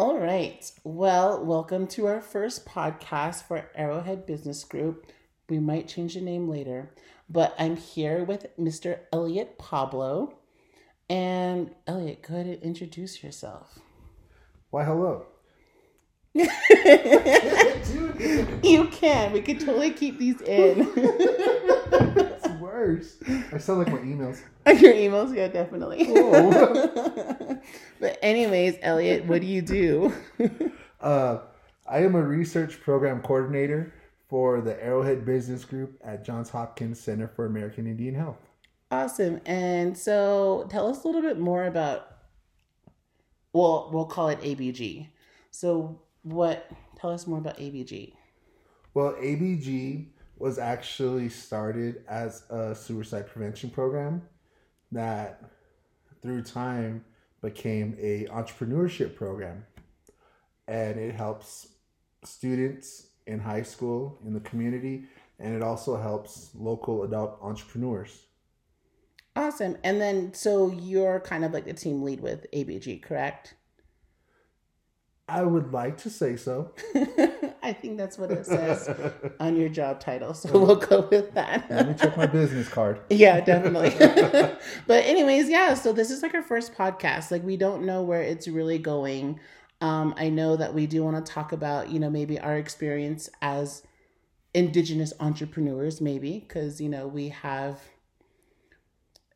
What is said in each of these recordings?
All right. Well, welcome to our first podcast for Arrowhead Business Group. We might change the name later, but I'm here with Mr. Elliot Pablo. And Elliot, go ahead and introduce yourself. Why, hello. You can. We could totally keep these in. Worse. I sound like my emails. Your emails, yeah, definitely. But anyways, Elliot, what do you do? Uh, I am a research program coordinator for the Arrowhead Business Group at Johns Hopkins Center for American Indian Health. Awesome. And so tell us a little bit more about well, we'll call it ABG. So what tell us more about ABG. Well, ABG was actually started as a suicide prevention program that through time became a entrepreneurship program and it helps students in high school in the community and it also helps local adult entrepreneurs Awesome. And then so you're kind of like the team lead with ABG, correct? I would like to say so I think that's what it says on your job title. So we'll go with that. let me check my business card Yeah, definitely. but anyways, yeah, so this is like our first podcast. Like we don't know where it's really going. Um I know that we do want to talk about, you know, maybe our experience as indigenous entrepreneurs maybe because you know, we have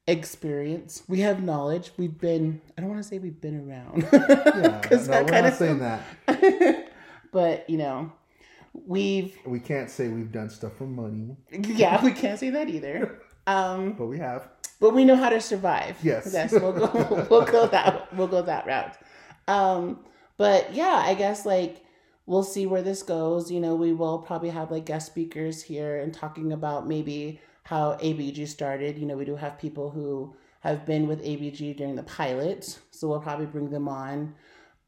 experience. We have knowledge. We've been I don't want to say we've been around. yeah 'Cause no, we're kinda not saying that but, you know, we've we can't say we've done stuff for money yeah, we can't say that either. Um but we have but we know how to survive. Yes. Yes, we'll go we'll go that we'll go that route. Um, but yeah, I guess like we'll see where this goes. You know, we will probably have like guest speakers here and talking about maybe how ABG started. You know, we do have people who have been with ABG during the pilot, so we'll probably bring them on.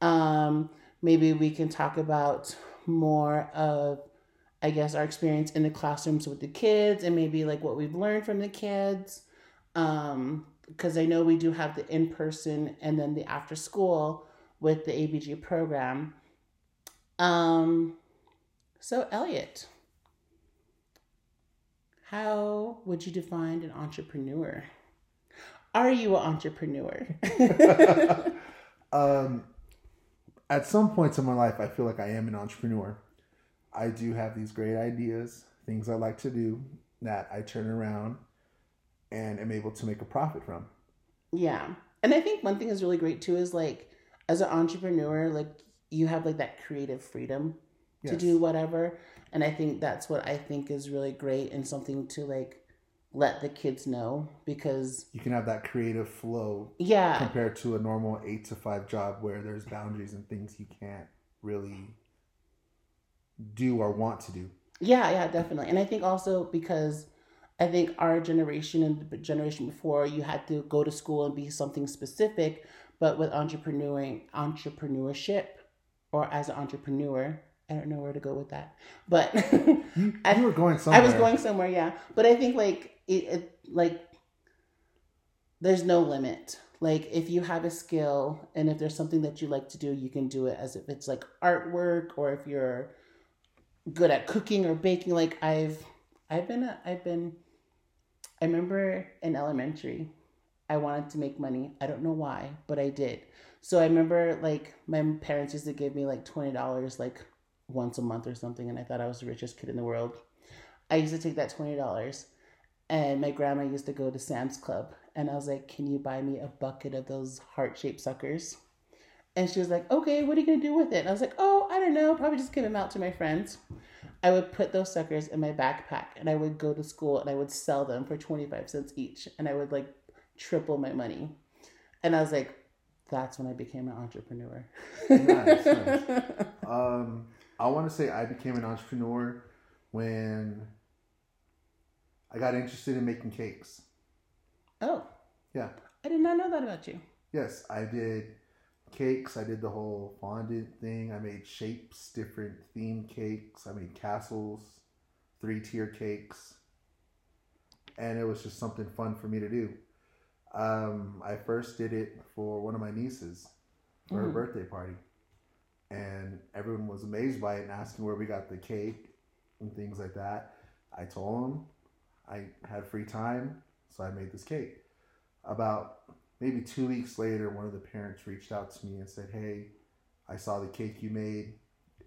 Um, maybe we can talk about more of I guess our experience in the classrooms with the kids and maybe like what we've learned from the kids um because i know we do have the in-person and then the after school with the abg program um so elliot how would you define an entrepreneur are you an entrepreneur um at some points in my life i feel like i am an entrepreneur i do have these great ideas things i like to do that i turn around and am able to make a profit from Yeah. And I think one thing is really great too is like as an entrepreneur, like you have like that creative freedom to Yes. do whatever. And I think that's what I think is really great and something to like let the kids know because you can have that creative flow yeah, compared to a normal eight to five job where there's boundaries and things you can't really do or want to do Yeah, yeah, definitely. And I think also because I think our generation and the generation before, you had to go to school and be something specific. But with entrepreneuring, entrepreneurship, or as an entrepreneur, I don't know where to go with that. But you, I- you were going somewhere I was going somewhere, yeah. But I think like it, it like there's no limit. Like if you have a skill and if there's something that you like to do, you can do it as if it's like artwork or if you're good at cooking or baking. Like I've I've been a, I've been I remember in elementary I wanted to make money. I don't know why, but I did. So I remember like my parents used to give me like twenty dollars like once a month or something, and I thought I was the richest kid in the world. I used to take that twenty dollars, and my grandma used to go to Sam's Club, and I was like, "Can you buy me a bucket of those heart shaped suckers?" And she was like, "Okay, what are you gonna do with it?" And I was like, "Oh, I don't know. Probably just give them out to my friends." I would put those suckers in my backpack, and I would go to school and I would sell them for twenty five cents each, and I would like triple my money. And I was like, "That's when I became an entrepreneur." Nice, nice. Um, I want to say I became an entrepreneur when I got interested in making cakes. Oh, Yeah. I did not know that about you. Yes, I did cakes. I did the whole fondant thing. I made shapes, different theme cakes. I made castles, three tier cakes. And it was just something fun for me to do. Um, I first did it for one of my nieces for her Mhm. birthday party. And everyone was amazed by it and asking where we got the cake and things like that. I told them I had free time, so I made this cake. About maybe two weeks later, one of the parents reached out to me and said, Hey, I saw the cake you made.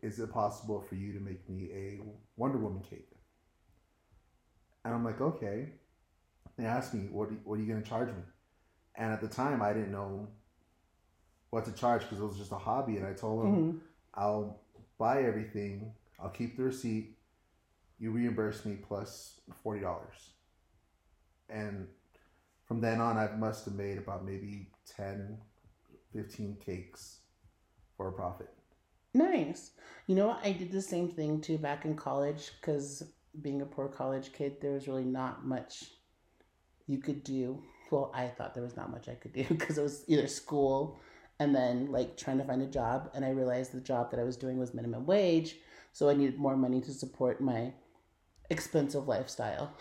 Is it possible for you to make me a Wonder Woman cake? And I'm like, okay. They asked me, what, what are you going to charge me? And at the time, I didn't know what to charge because it was just a hobby. And I told them, Mhm. I'll buy everything, I'll keep the receipt, you reimburse me plus $40. And from then on, I must have made about maybe 10, 15 cakes for a profit. Nice. You know what? I did the same thing too back in college because being a poor college kid, there was really not much you could do. Well, I thought there was not much I could do because it was either school and then like trying to find a job. And I realized the job that I was doing was minimum wage. So I needed more money to support my expensive lifestyle.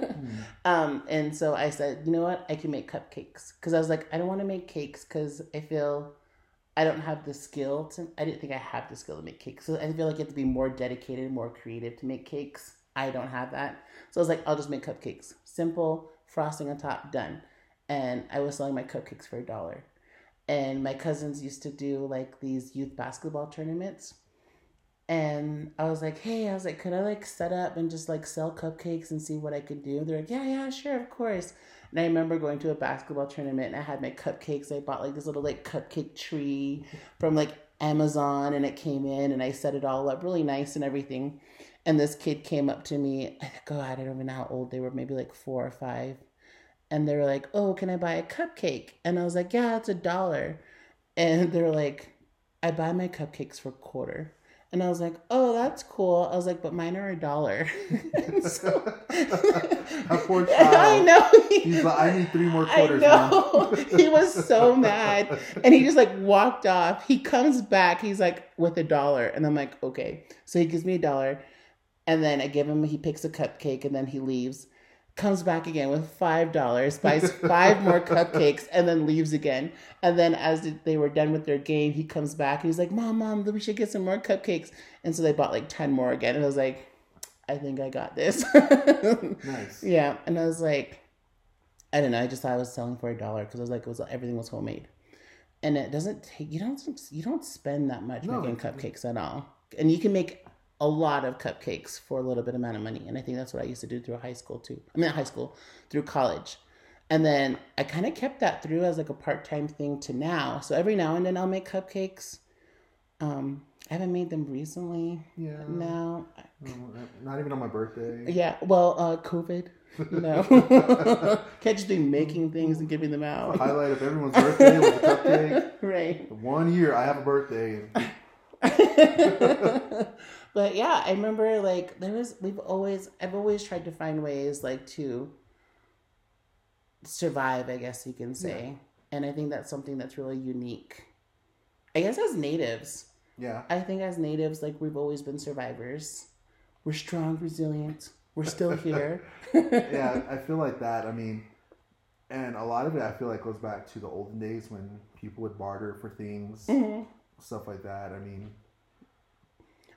um, and so I said, you know what? I can make cupcakes because I was like, I don't want to make cakes because I feel I don't have the skill to. I didn't think I have the skill to make cakes. So I feel like you have to be more dedicated, more creative to make cakes. I don't have that. So I was like, I'll just make cupcakes. Simple, frosting on top, done. And I was selling my cupcakes for a dollar. And my cousins used to do like these youth basketball tournaments. And I was like, hey, I was like, could I like set up and just like sell cupcakes and see what I could do? They're like, yeah, yeah, sure, of course. And I remember going to a basketball tournament and I had my cupcakes. I bought like this little like cupcake tree from like Amazon and it came in and I set it all up really nice and everything. And this kid came up to me, God, I don't even know how old they were, maybe like four or five. And they were like, Oh, can I buy a cupcake? And I was like, Yeah, it's a dollar. And they're like, I buy my cupcakes for a quarter. And I was like, oh, that's cool. I was like, but mine are a dollar. So, A poor I child. know. He's like, I need three more quarters, mom. know. he was so mad. And he just like walked off. He comes back. He's like, with a dollar. And I'm like, okay. So he gives me a dollar. And then I give him, he picks a cupcake and then he leaves. Comes back again with five dollars, buys five more cupcakes, and then leaves again. And then as they were done with their game, he comes back and he's like, "Mom, mom, we should get some more cupcakes." And so they bought like ten more again. And I was like, "I think I got this." Nice. Yeah, and I was like, I don't know. I just thought I was selling for a dollar because I was like, it was everything was homemade, and it doesn't take you don't you don't spend that much No, making cupcakes at all, and you can make a lot of cupcakes for a little bit amount of money, and I think that's what I used to do through high school too. I mean, high school, through college. And then I kind of kept that through as like a part time thing to now. So every now and then I'll make cupcakes. Um, I haven't made them recently. Yeah. No, No, Not even on my birthday. yeah, well, uh, COVID. No, can't just be making things and giving them out. Highlight of everyone's birthday was a cupcake. right. One year I have a birthday. and but yeah, I remember like there was we've always I've always tried to find ways like to survive, I guess you can say. And I think that's something that's really unique. I guess as natives, Yeah. I think as natives, like we've always been survivors. We're strong, resilient. We're still here. Yeah, I feel like that. I mean, and a lot of it I feel like goes back to the olden days when people would barter for things, Mhm. Stuff like that. I mean,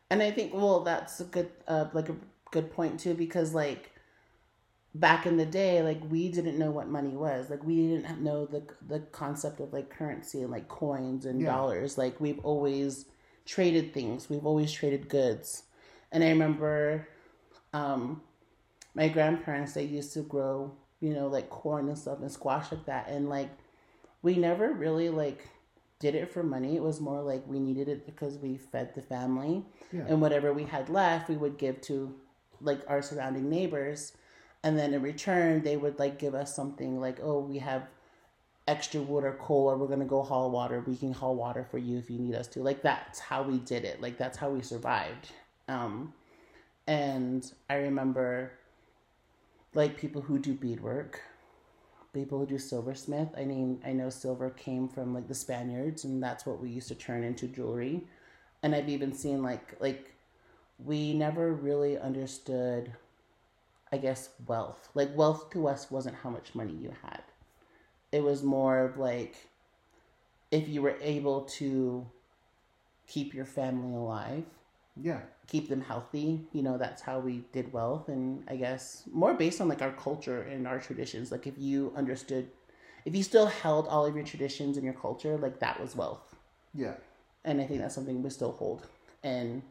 And I think well, that's a good uh like a good point too because like back in the day, like we didn't know what money was. Like we didn't know the the concept of like currency and like coins and Yeah. dollars. Like we've always traded things. We've always traded goods. And I remember um my grandparents they used to grow, you know, like corn and stuff and squash like that and like we never really like did it for money. It was more like we needed it because we fed the family. Yeah. and whatever we had left we would give to like our surrounding neighbors. And then in return they would like give us something like oh we have extra wood or coal or we're going to go haul water. We can haul water for you if you need us to. Like that's how we did it. Like that's how we survived. Um and i remember like people who do beadwork people who do silversmith i mean i know silver came from like the spaniards and that's what we used to turn into jewelry and I've even seen like like we never really understood I guess wealth. Like wealth to us wasn't how much money you had. It was more of like if you were able to keep your family alive, Yeah. keep them healthy. You know, that's how we did wealth. And I guess more based on like our culture and our traditions. Like if you understood, if you still held all of your traditions and your culture, like that was wealth. Yeah. And I think that's something we still hold. And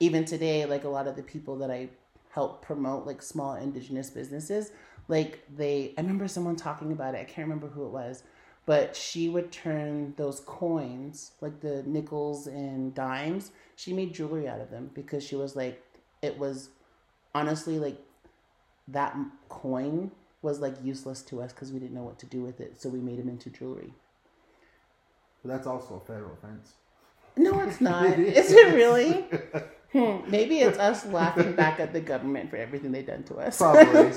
even today, like a lot of the people that I help promote, like small indigenous businesses, like they, I remember someone talking about it. I can't remember who it was, but she would turn those coins, like the nickels and dimes, she made jewelry out of them because she was like, it was honestly like that coin was like useless to us because we didn't know what to do with it. So we made them into jewelry. But that's also a federal offense. No, it's not. Is. it really? Hmm, maybe it's us laughing back at the government for everything they've done to us. Probably.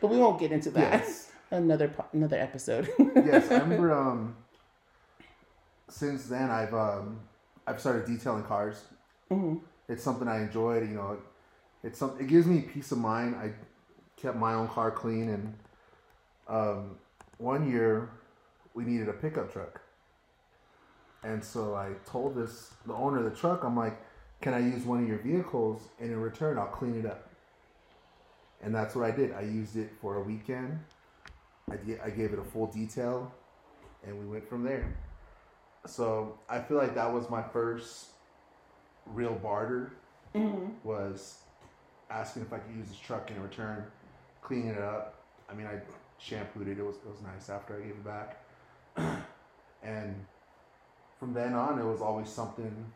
But we won't get into that. Yes. Another po- another episode. yes, I remember. Um, since then, I've um, I've started detailing cars. hmm It's something I enjoyed. You know, it's some. It gives me peace of mind. I kept my own car clean, and um, one year we needed a pickup truck, and so I told this the owner of the truck. I'm like, "Can I use one of your vehicles, and in return, I'll clean it up." And that's what I did. I used it for a weekend. I, I gave it a full detail, and we went from there. So I feel like that was my first real barter hmm was asking if I could use his truck in return, cleaning it up. I mean, I shampooed it. It was it was nice after I gave it back. and from then on, it was always something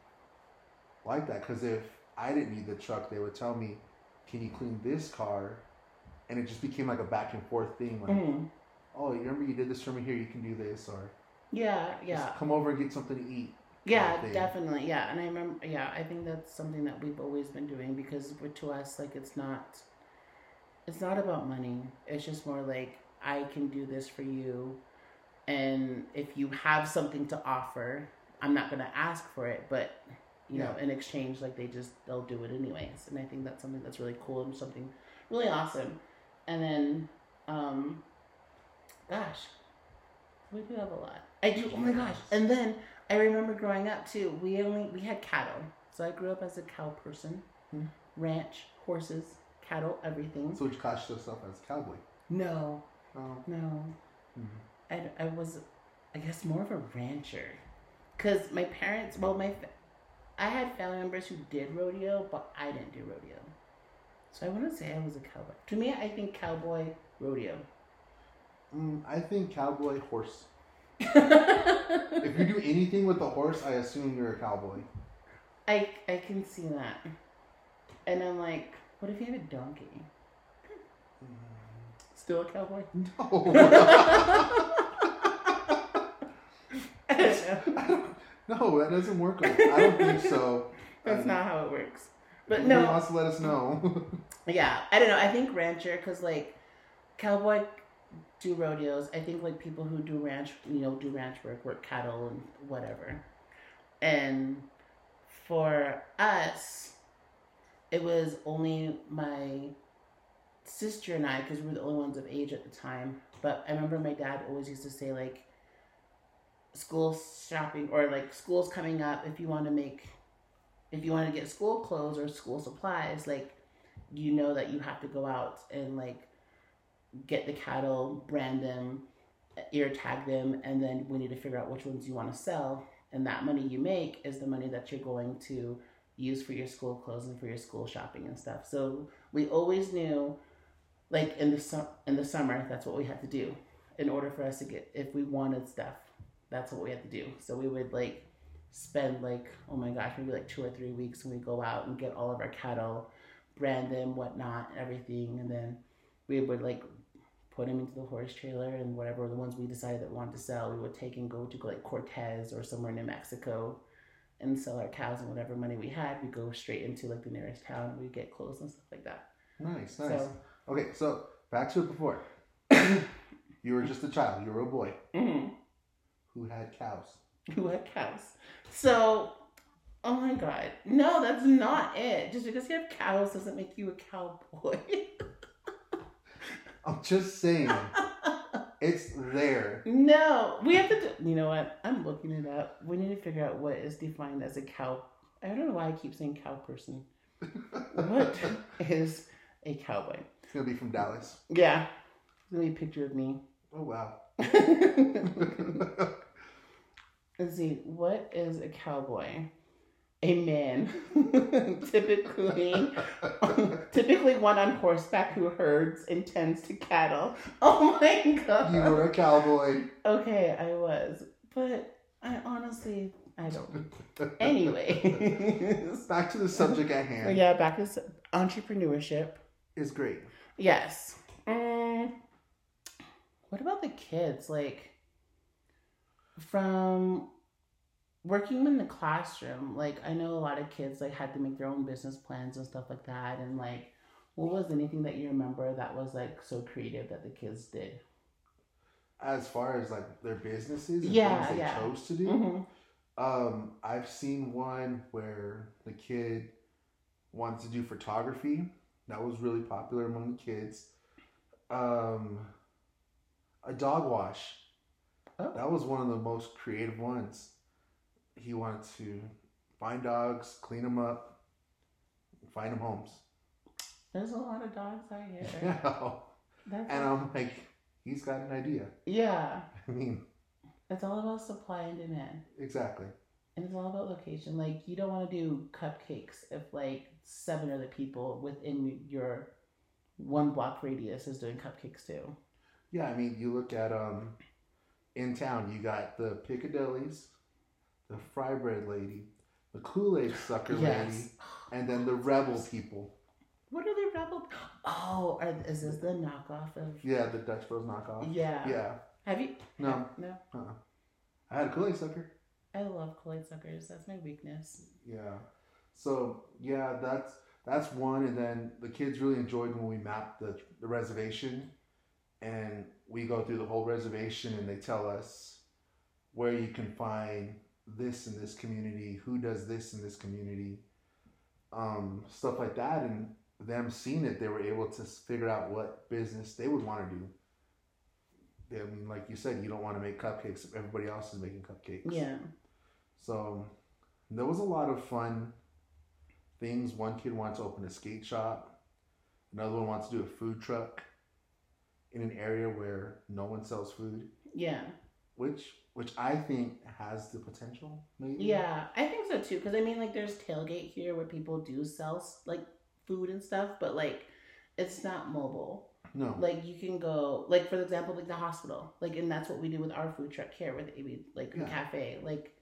like that. Because if I didn't need the truck, they would tell me, "Can you clean this car?" And it just became like a back and forth thing. Like, hmm "Oh, you remember you did this for me here? You can do this," or Yeah, yeah. "Just come over and get something to eat." Yeah, definitely. Yeah, and I remember. Yeah, I think that's something that we've always been doing because to us, like, it's not. It's not about money. It's just more like I can do this for you, and if you have something to offer, I'm not gonna ask for it, but you know, in exchange, like they just they'll do it anyways, and I think that's something that's really cool and something really awesome. And then, um, gosh, we do have a lot. I do. Oh my gosh! And then I remember growing up too. We only we had cattle, so I grew up as a cow person. Hmm. Ranch, horses, cattle, everything. So, which classed yourself as a cowboy? No, Oh, no. mhm. I, I was, I guess, more of a rancher. Because my parents, well, my, I had family members who did rodeo, but I didn't do rodeo. So I wouldn't say I was a cowboy. To me, I think cowboy, rodeo. Mm, I think cowboy horse. If you do anything with the horse, I assume you're a cowboy. I I can see that. And I'm like, what if you have a donkey? Still a cowboy? No. I don't know. no, that doesn't work. Like, I don't think so. That's Um, not how it works. But no, wants to let us know. Yeah, I don't know. I think rancher because like cowboy do rodeos. I think like people who do ranch, you know, do ranch work, work cattle and whatever. And for us, it was only my sister and I because we were the only ones of age at the time. But I remember my dad always used to say like school shopping or like school's coming up if you want to make if you want to get school clothes or school supplies like you know that you have to go out and like get the cattle, brand them, ear tag them, and then we need to figure out which ones you want to sell. And that money you make is the money that you're going to use for your school clothes and for your school shopping and stuff. So we always knew, like in the su- in the summer, that's what we had to do in order for us to get if we wanted stuff. That's what we had to do. So we would like spend like oh my gosh maybe like two or three weeks and we go out and get all of our cattle brand them, whatnot, and everything, and then we would like put them into the horse trailer and whatever the ones we decided that we wanted to sell, we would take and go to like Cortez or somewhere in New Mexico and sell our cows and whatever money we had, we go straight into like the nearest town and we get clothes and stuff like that. nice, nice. So Okay, so back to it before. you were just a child. You were a boy mhm, who had cows. who had cows. So oh my god. No, that's not it. Just because you have cows doesn't make you a cowboy. I'm just saying. It's there. No, we have to. Do, you know what? I'm looking it up. We need to figure out what is defined as a cow. I don't know why I keep saying cow person. What is a cowboy? It's gonna be from Dallas. Yeah, it's gonna be a picture of me. Oh wow. Let's see. What is a cowboy? A man, typically, typically one on horseback who herds and tends to cattle. Oh my god! you were a cowboy. Okay, I was, but I honestly, I don't. Anyway, Back to the subject at hand. yeah, back to entrepreneurship. Is great. Yes. Mm, what about the kids? Like, from working in the classroom, like I know a lot of kids like had to make their own business plans and stuff like that. And like, what was anything that you remember that was like so creative that the kids did? As far as like their businesses and Yeah, things they yeah. chose to do. Mm-hmm. Um, I've seen one where the kid wanted to do photography. That was really popular among the kids. Um, a dog wash. Oh. That was one of the most creative ones. He wanted to find dogs, clean them up, find them homes. There's a lot of dogs out here. Yeah. That's And I'm like, he's got an idea. yeah. I mean, It's all about supply and demand. exactly. And it's all about location. Like you don't want to do cupcakes if like seven other people within your one block radius is doing cupcakes too. Yeah, I mean, you look at um, in town, you got the Piccadillys, the fry bread lady, the Kool Aid sucker lady, and then the rebel people. What are the rebel? Oh, are, is this the knockoff of? Yeah, the Dutch Bros knockoff. Yeah. Yeah. Have you? No. No. Uh-uh. I had a Kool Aid sucker. I love Kool-Aid suckers. That's my weakness. Yeah. So yeah, that's that's one, and then the kids really enjoyed when we mapped the the reservation, and we go through the whole reservation, and they tell us where you can find this in this community, who does this in this community, um, stuff like that, and them seeing it, they were able to figure out what business they would want to do. I mean, like you said, you don't want to make cupcakes if everybody else is making cupcakes. Yeah. So there was a lot of fun things. One kid wants to open a skate shop. Another one wants to do a food truck in an area where no one sells food, Yeah. Which which I think has the potential. Maybe. Yeah, I think so too. Because I mean, like, there's tailgate here where people do sell like food and stuff, but like, it's not mobile. No. Like, you can go, like, for example, like the hospital, like, and that's what we do with our food truck here with AB, like the Yeah. cafe. Like,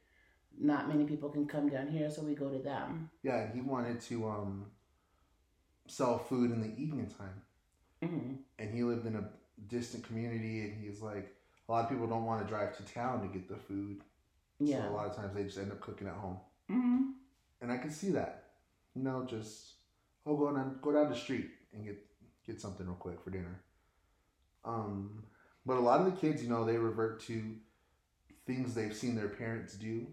not many people can come down here, so we go to them. Yeah, he wanted to um sell food in the evening time, hmm and he lived in a distant community, and he's like, a lot of people don't want to drive to town to get the food. Yeah. So a lot of times they just end up cooking at home. hmm and I can see that. You know, just oh, go down, go down the street and get get something real quick for dinner. Um, but a lot of the kids, you know, they revert to things they've seen their parents do,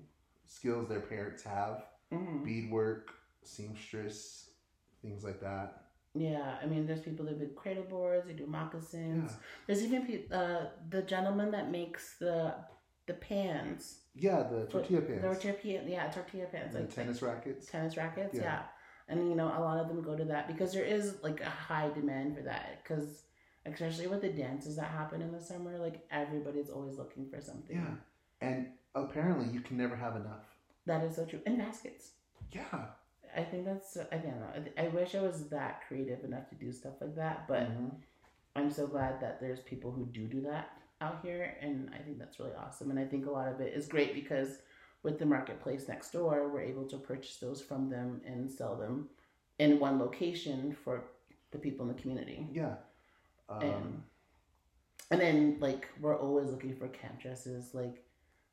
skills their parents have, hmm beadwork, seamstress, things like that. Yeah, I mean, there's people that do cradle boards, they do moccasins. Yeah, There's even pe- uh, the gentleman that makes the the pans. yeah, the tortilla pans, The tortilla, yeah, tortilla pans. and Like the tennis rackets. tennis rackets, Yeah. yeah. And you know, a lot of them go to that because there is like a high demand for that. Because especially with the dances that happen in the summer, like everybody's always looking for something. Yeah, and apparently you can never have enough. that is so true. And baskets. Yeah, I think that's. I don't know. I, wish I was that creative enough to do stuff like that, but Mhm. I'm so glad that there's people who do do that out here, and I think that's really awesome. And I think a lot of it is great because with the marketplace next door, we're able to purchase those from them and sell them in one location for the people in the community. yeah. Um, And- And then like we're always looking for camp dresses, like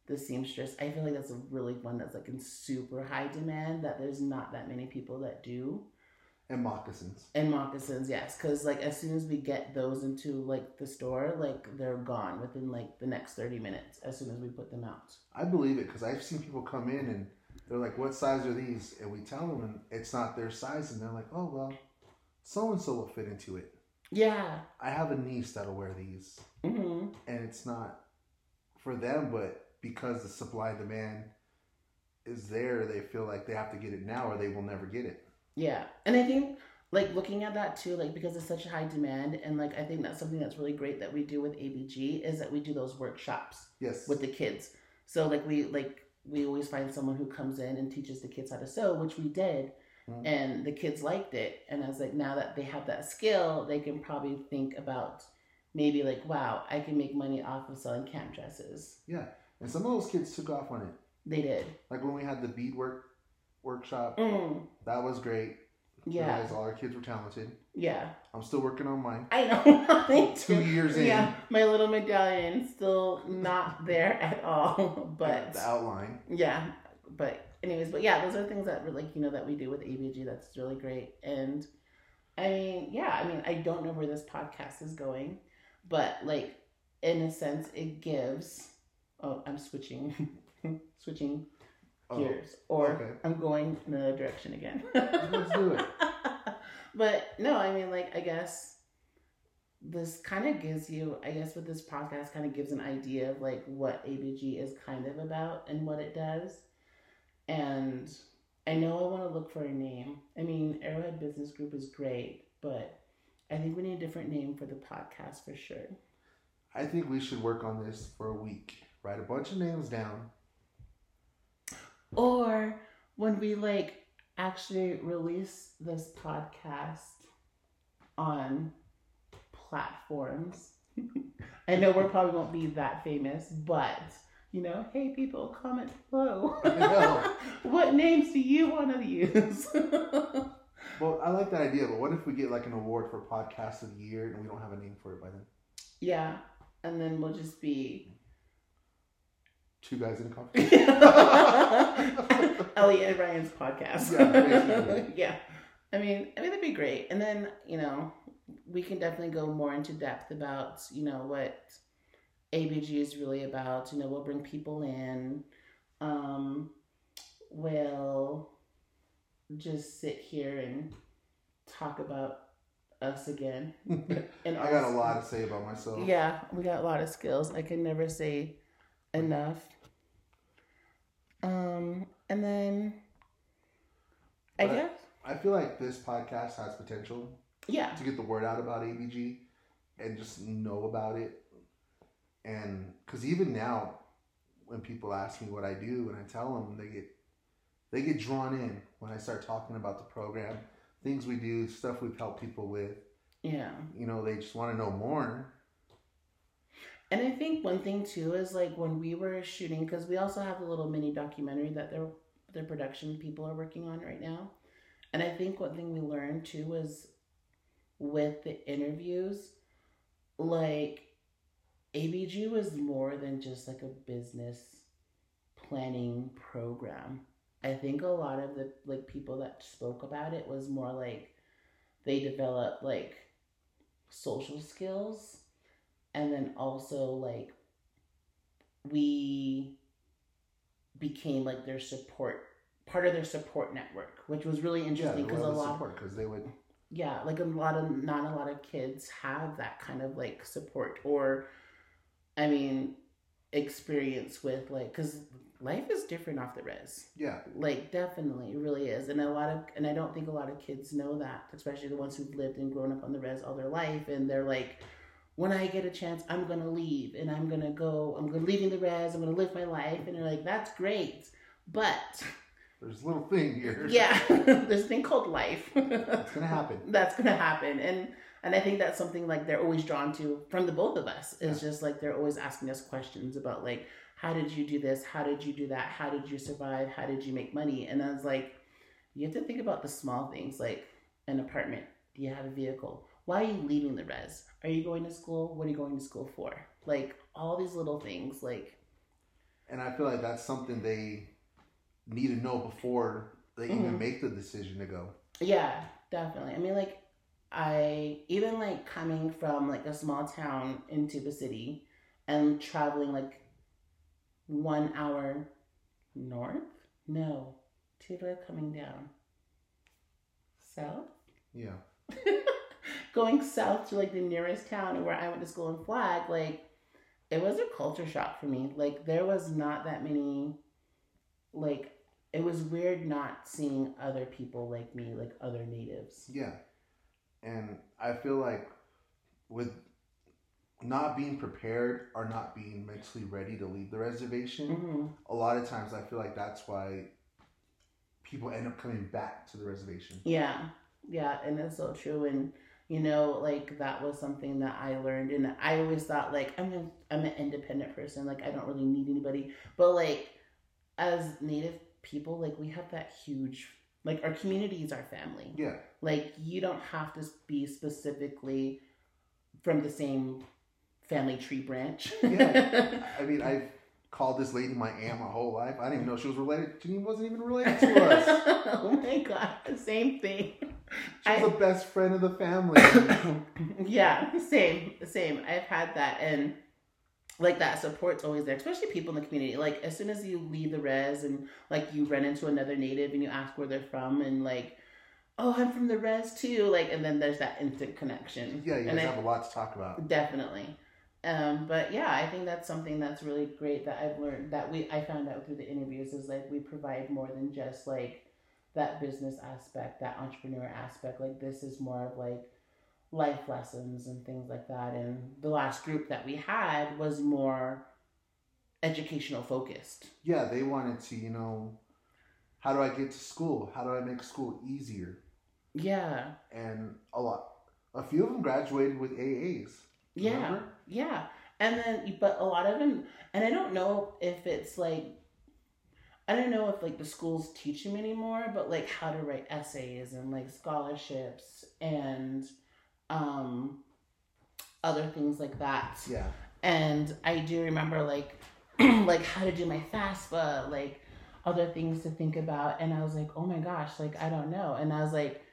the seamstress. I feel like that's a really one that's like in super high demand that there's not that many people that do. and moccasins. And moccasins, yes, because like as soon as we get those into like the store, like they're gone within like the next thirty minutes. As soon as we put them out. I believe it because I've seen people come in and they're like, "What size are these?" And we tell them, and it's not their size, and they're like, "Oh well, so and so will fit into it." Yeah. I have a niece that'll wear these. hmm and it's not for them, but because the supply and demand is there, they feel like they have to get it now or they will never get it. Yeah. And I think like looking at that too, like because it's such a high demand and like I think that's something that's really great that we do with ABG is that we do those workshops Yes. with the kids. So like we like we always find someone who comes in and teaches the kids how to sew, which we did. Mhm. And the kids liked it. And I was like, now that they have that skill, they can probably think about maybe like, wow, I can make money off of selling camp dresses. yeah. And some of those kids took off on it. They did. Like when we had the beadwork workshop, Mm, that was great. yeah. Realized all our kids were talented. Yeah. I'm still working on mine. I know. Two years in, Yeah, my little medallion still not there at all. But the outline. yeah, but anyways, but yeah, those are things that like you know that we do with ABG. That's really great. And I mean, yeah, I mean, I don't know where this podcast is going, but like in a sense, it gives. Oh, I'm switching, switching Oh, gears, or okay. I'm going in another direction again. Let's do it. but no, I mean, like, I guess this kind of gives you, I guess, with this podcast, kind of gives an idea of like what ABG is kind of about and what it does. And I know I want to look for a name. I mean, Arrowhead Business Group is great, but I think we need a different name for the podcast for sure. I think we should work on this for a week. Write a bunch of names down. Or when we like actually release this podcast on platforms. I know we probably won't be that famous, but you know, hey people, comment below. what names do you want to use? Well, I like that idea, but what if we get like an award for podcast of the year and we don't have a name for it by then? yeah, and then we'll just be Two guys in a coffee. Elliot and Ryan's podcast. Yeah, yeah. I mean, I mean that'd be great. And then, you know, we can definitely go more into depth about, you know, what ABG is really about. You know, we'll bring people in. Um, we'll just sit here and talk about us again. And I got a lot to say about myself. yeah, we got a lot of skills. I can never say enough. Um, and then I But- guess I feel like this podcast has potential yeah, to get the word out about ABG and just know about it. And because even now, when people ask me what I do and I tell them, they get they get drawn in when I start talking about the program, things we do, stuff we've helped people with. yeah. You know, they just want to know more. And I think one thing too is like when we were shooting, because we also have a little mini documentary that their their production people are working on right now. And I think one thing we learned too was with the interviews, like ABG was more than just like a business planning program. I think a lot of the like people that spoke about it was more like they developed like social skills and then also like we became like their support part of their support network which was really interesting because a lot of support because they would. yeah like a lot of not a lot of kids have that kind of like support or i mean experience with like because life is different off the res Yeah, like definitely it really is and a lot of and i don't think a lot of kids know that especially the ones who've lived and grown up on the res all their life and they're like when i get a chance i'm gonna leave and i'm gonna go i'm gonna leaving the res i'm gonna live my life. And they're like that's great. But there's a little thing here. yeah there's a thing called life. It's gonna happen. that's gonna happen. And and i think that's something like they're always drawn to from the both of us. It's Yeah. just like they're always asking us questions about like how did you do this? How did you do that? How did you survive? How did you make money? And i was like you have to think about the small things like an apartment. Do you have a vehicle why are you leaving the res are you going to school what are you going to school for like all these little things like And I feel like that's something they need to know before they even Mhm. make the decision to go. Yeah, definitely. I mean, like, I even like coming from like a small town into the city and traveling like one hour north. No, two coming down south. Yeah. going south to like the nearest town where I went to school in Flag, like it was a culture shock for me. Like there was not that many like it was weird not seeing other people like me, like other natives. Yeah. And I feel like with not being prepared or not being mentally ready to leave the reservation, hmm a lot of times I feel like that's why people end up coming back to the reservation. Yeah, yeah, and it's so true. And you know, like that was something that I learned, and I always thought like I'm an I'm an independent person, like I don't really need anybody. But like as Native people, like we have that huge like our community is our family. Yeah. Like you don't have to be specifically from the same family tree branch. Yeah. I mean, I've called this lady my aunt my whole life. I didn't even know she was related. To me, she wasn't even related to us. oh my god, same thing. She was I- the best friend of the family. yeah, same, same. I've had that, and like that support's always there, especially people in the community. Like as soon as you leave the res and like you run into another native and you ask where they're from, and like, oh, I'm from the res too. Like, and then there's that instant connection. yeah, you and guys I- have a lot to talk about. Definitely. Um, but yeah, I think that's something that's really great that I've learned that we I found out through the interviews is like we provide more than just like that business aspect, that entrepreneur aspect. Like this is more of like life lessons and things like that. And the last group that we had was more educational focused. Yeah, they wanted to, you know, how do I get to school? How do I make school easier? Yeah. And a lot, a few of them graduated with AAs. Yeah. Remember? Yeah. And then, but a lot of them, and I don't know if it's like, I don't know if like the schools teach them anymore, but like how to write essays and like scholarships and um, other things like that. Yeah. And I do remember like, like how to do my FAFSA, like other things to think about. And I was like, oh my gosh, like I don't know. And I was like,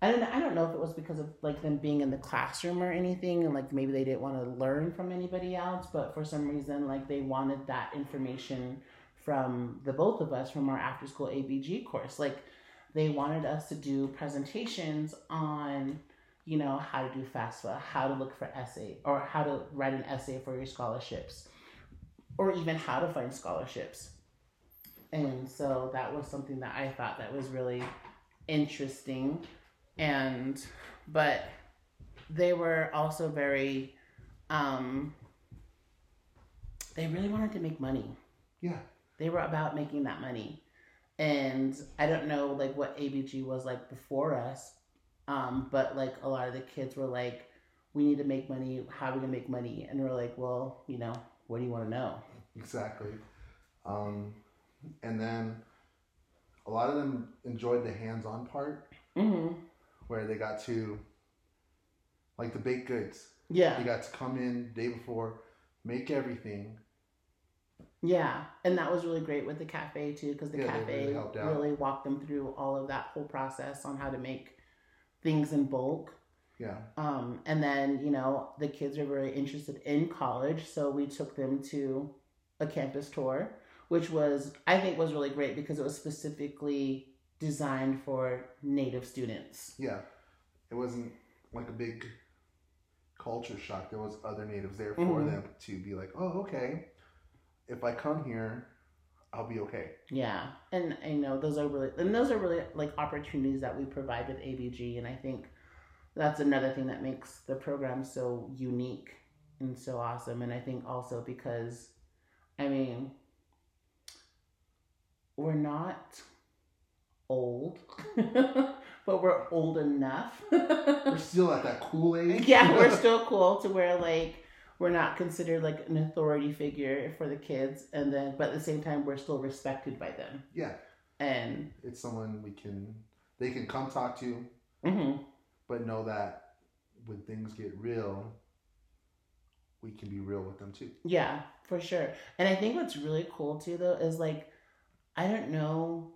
I don't I don't know if it was because of like them being in the classroom or anything and like maybe they didn't want to learn from anybody else, but for some reason like they wanted that information from the both of us from our after school ABG course. Like they wanted us to do presentations on you know how to do FAFSA, how to look for essay or how to write an essay for your scholarships or even how to find scholarships. And so that was something that I thought that was really interesting and but they were also very um they really wanted to make money Yeah. They were about making that money and i don't know like what abg was like before us um but like a lot of the kids were like we need to make money how are we gonna make money and we're like well you know what do you want to know Exactly. Um, and then a lot of them enjoyed the hands-on part mm-hmm. where they got to, like the baked goods. yeah They got to come in day before, make everything. Yeah, and that was really great with the cafe too, because the Yeah, cafe really really, walked them through all of that whole process on how to make things in bulk. Yeah. Um, and then you know the kids are very interested in college, so we took them to a campus tour, which was I think was really great because it was specifically designed for Native students. Yeah. It wasn't like a big culture shock. There was other natives there for Mhm. them to be like, oh, okay. If I come here, I'll be okay. Yeah, and I know those are really and those are really like opportunities that we provide with ABG, and I think that's another thing that makes the program so unique and so awesome. And I think also because, I mean, we're not old, but we're old enough. We're still at that cool age. yeah, we're still cool to where like we're not considered like an authority figure for the kids, and then but at the same time we're still respected by them. yeah. And It's someone we can, they can come talk to, mhm, but know that when things get real, we can be real with them too. yeah, for sure. And I think what's really cool too though is like I don't know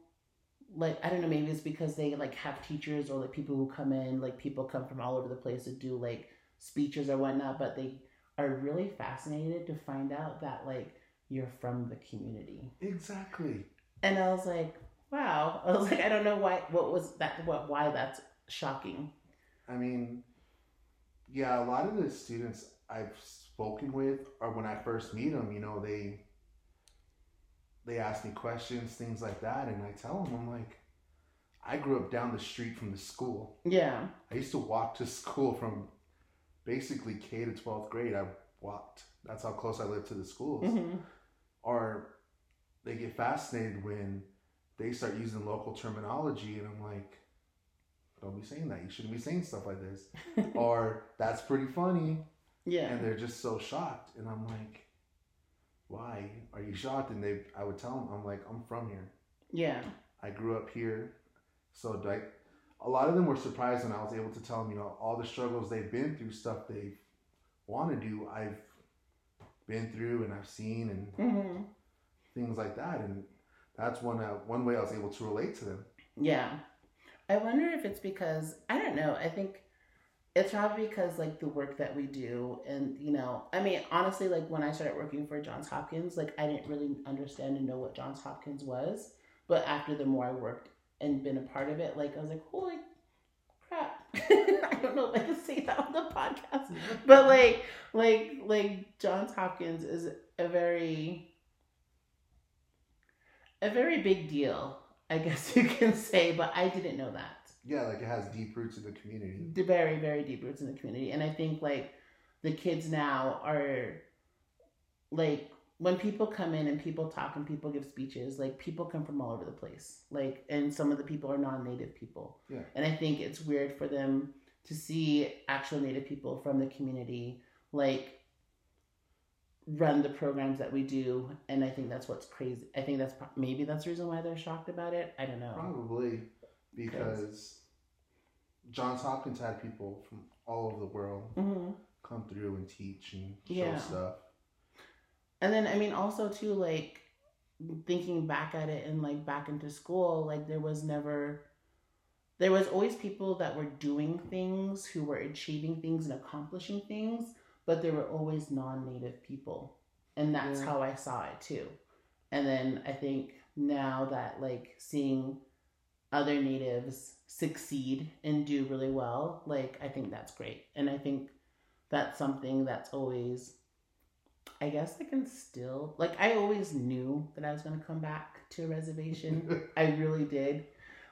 like I don't know maybe it's because they like have teachers or like people who come in like people come from all over the place to do like speeches or whatnot, but they are really fascinated to find out that like you're from the community. Exactly. And I was like, wow. I was like, I don't know why. What was that? What? Why that's shocking? I mean, Yeah, a lot of the students I've spoken with, or when I first meet them, you know, they they ask me questions, things like that, and I tell them, I'm like, I grew up down the street from the school. Yeah. I used to walk to school from basically K to 12th grade. I walked. That's how close I lived to the schools. hmm Or they get fascinated when they start using local terminology, and I'm like, don't be saying that. You shouldn't be saying stuff like this. or that's pretty funny. Yeah. And they're just so shocked. And I'm like, why are you shocked? And they, I would tell them, I'm like, I'm from here. Yeah. I grew up here. So like a lot of them were surprised when I was able to tell them, you know, all the struggles they've been through, stuff they want to do, I've been through and I've seen and hmm things like that. And that's one uh, one way I was able to relate to them. Yeah. I wonder if it's because I don't know. I think it's probably because like the work that we do and you know, I mean, honestly, like when I started working for Johns Hopkins, like I didn't really understand and know what Johns Hopkins was. But after the more I worked and been a part of it, like I was like, holy crap. I don't know if I can say that on the podcast. But like like like Johns Hopkins is a very a very big deal, I guess you can say, but I didn't know that. Yeah, like it has deep roots in the community. Very, very deep roots in the community. And I think like the kids now are like when people come in and people talk and people give speeches, like people come from all over the place. Like and some of the people are non native people. Yeah. And I think it's weird for them to see actual native people from the community like run the programs that we do and i think that's what's crazy i think that's pro- maybe that's the reason why they're shocked about it i don't know Probably because Johns Hopkins had people from all over the world hmm come through and teach and show Yeah. stuff. And then i mean also too like thinking back at it and like back into school like there was never there was always people that were doing things who were achieving things and accomplishing things but there were always non-native people. And that's Yeah. how i saw it too. And then i think now that like seeing other natives succeed and do really well like i think that's great. And i think that's something that's always i guess i can still like i always knew that i was going to come back to a reservation I really did.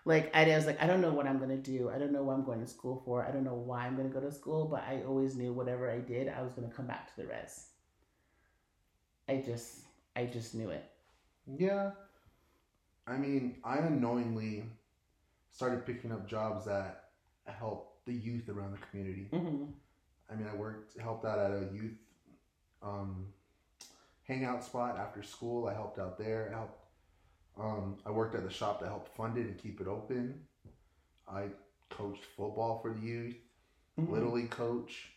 Like I was like, I don't know what I'm gonna do. I don't know what I'm going to school for. I don't know why I'm gonna go to school, but I always knew whatever I did, I was gonna come back to the res. I just I just knew it. Yeah. I mean, I unknowingly started picking up jobs that help the youth around the community. hmm I mean, I worked, helped out at a youth um, hangout spot after school. I helped out there. I helped. Um, I worked at the shop that helped fund it and keep it open. I coached football for the youth, Mm-hmm. little league coach,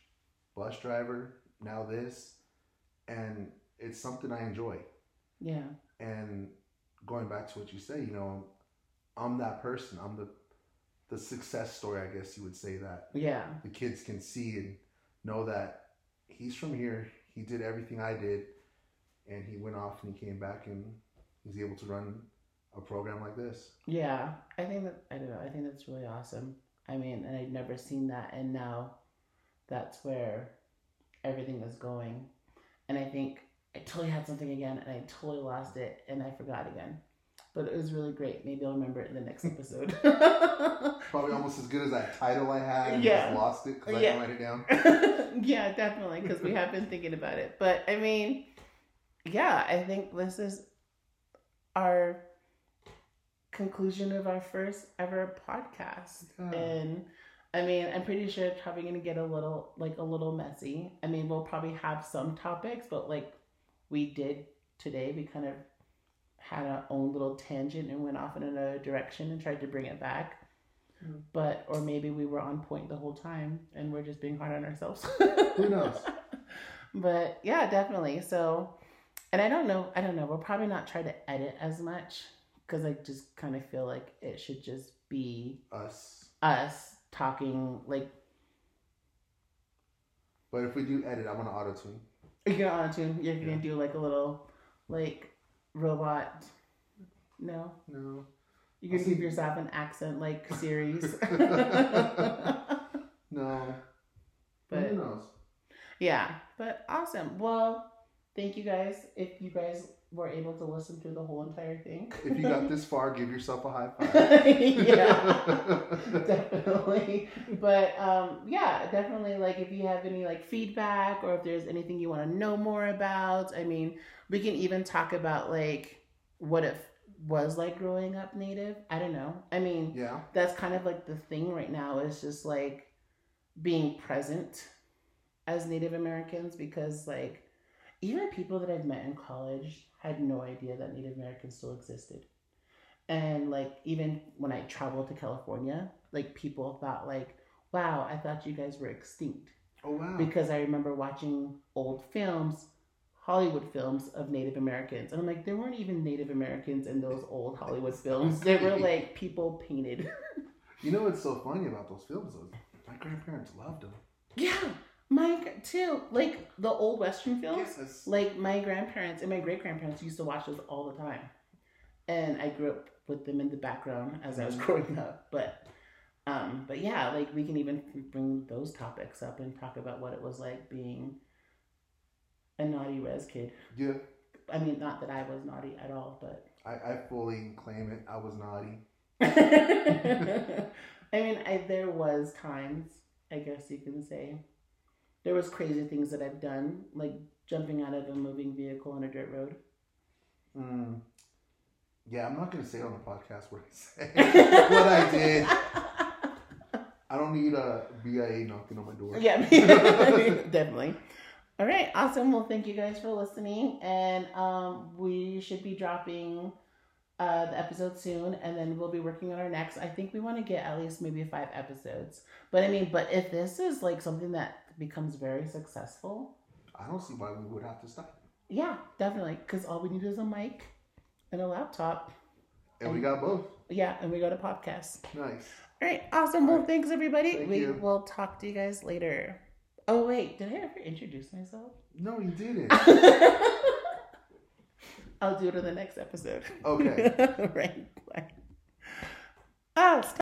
bus driver. Now this, and it's something I enjoy. Yeah. and going back to what you say, you know, I'm that person. I'm the the success story, I guess you would say that Yeah. the kids can see and know that he's from here. He did everything I did, and he went off and he came back and he's able to run a program like this. Yeah. I think that I don't know, I think that's really awesome. I mean, and I'd never seen that and now that's where everything is going. And I think I totally had something again and I totally lost it and I forgot again. But it was really great. Maybe I'll remember it in the next episode. Almost as good as that title I had. And Yeah. just lost it because I didn't write it down. yeah, definitely, because we have been thinking about it. But I mean, yeah, I think this is our conclusion of our first ever podcast. Yeah. And I mean, I'm pretty sure it's probably gonna get a little like a little messy. I mean, we'll probably have some topics, but like we did today, we kind of had our own little tangent and went off in another direction and tried to bring it back. Mm. But or maybe we were on point the whole time and we're just being hard on ourselves. Who knows? But yeah, definitely. So, and I don't know, I don't know. We'll probably not try to edit as much because I just kind of feel like it should just be Us. us talking like But if we do edit, I'm gonna auto tune. you're gonna auto tune. You're gonna do like a little like robot. No, No. I'll see. give yourself an accent like Siri's. No. But Who knows? yeah, but awesome. Well, thank you guys. If you guys were able to listen through the whole entire thing. If you got this far, give yourself a high five. yeah. definitely but um yeah definitely like if you have any like feedback or if there's anything you want to know more about i mean we can even talk about like what it was like growing up native i don't know i mean yeah. that's kind of like the thing right now is just like being present as native americans because like even people that i've met in college had no idea that native americans still existed and like even when i traveled to california like people thought like wow i thought you guys were extinct Oh wow. because i remember watching old films hollywood films of native americans and i'm like there weren't even native americans in those old hollywood films they were like people painted You know what's so funny about those films though? My grandparents loved them. Yeah, my too. Like the old western films. Yes. Like my grandparents and my great grandparents used to watch those all the time, and I grew up with them in the background as I was growing up. But, um, but yeah, like we can even bring those topics up and talk about what it was like being a naughty res kid. Yeah. I mean, not that I was naughty at all, but I, I fully claim it. I was naughty. I mean, I, there was times, I guess you can say, there was crazy things that I've done, like jumping out of a moving vehicle on a dirt road. Mm. Yeah, I'm not gonna say on the podcast what I say. what I did. I don't need a BIA knocking on my door. Yeah, definitely. All right, awesome. Well, thank you guys for listening, and um, we should be dropping uh, the episode soon, and then we'll be working on our next. I think we want to get at least maybe five episodes. But I mean, but if this is like something that becomes very successful, I don't see why we would have to stop. yeah, definitely, because all we need is a mic and a laptop. And we got both. Yeah, and we got a podcast. Nice. All right, awesome. Well, thanks everybody. Thank we you. will talk to you guys later. Oh wait, did I ever introduce myself? No, you didn't. I'll do it in the next episode. Okay. right. Bye. Oh, stop.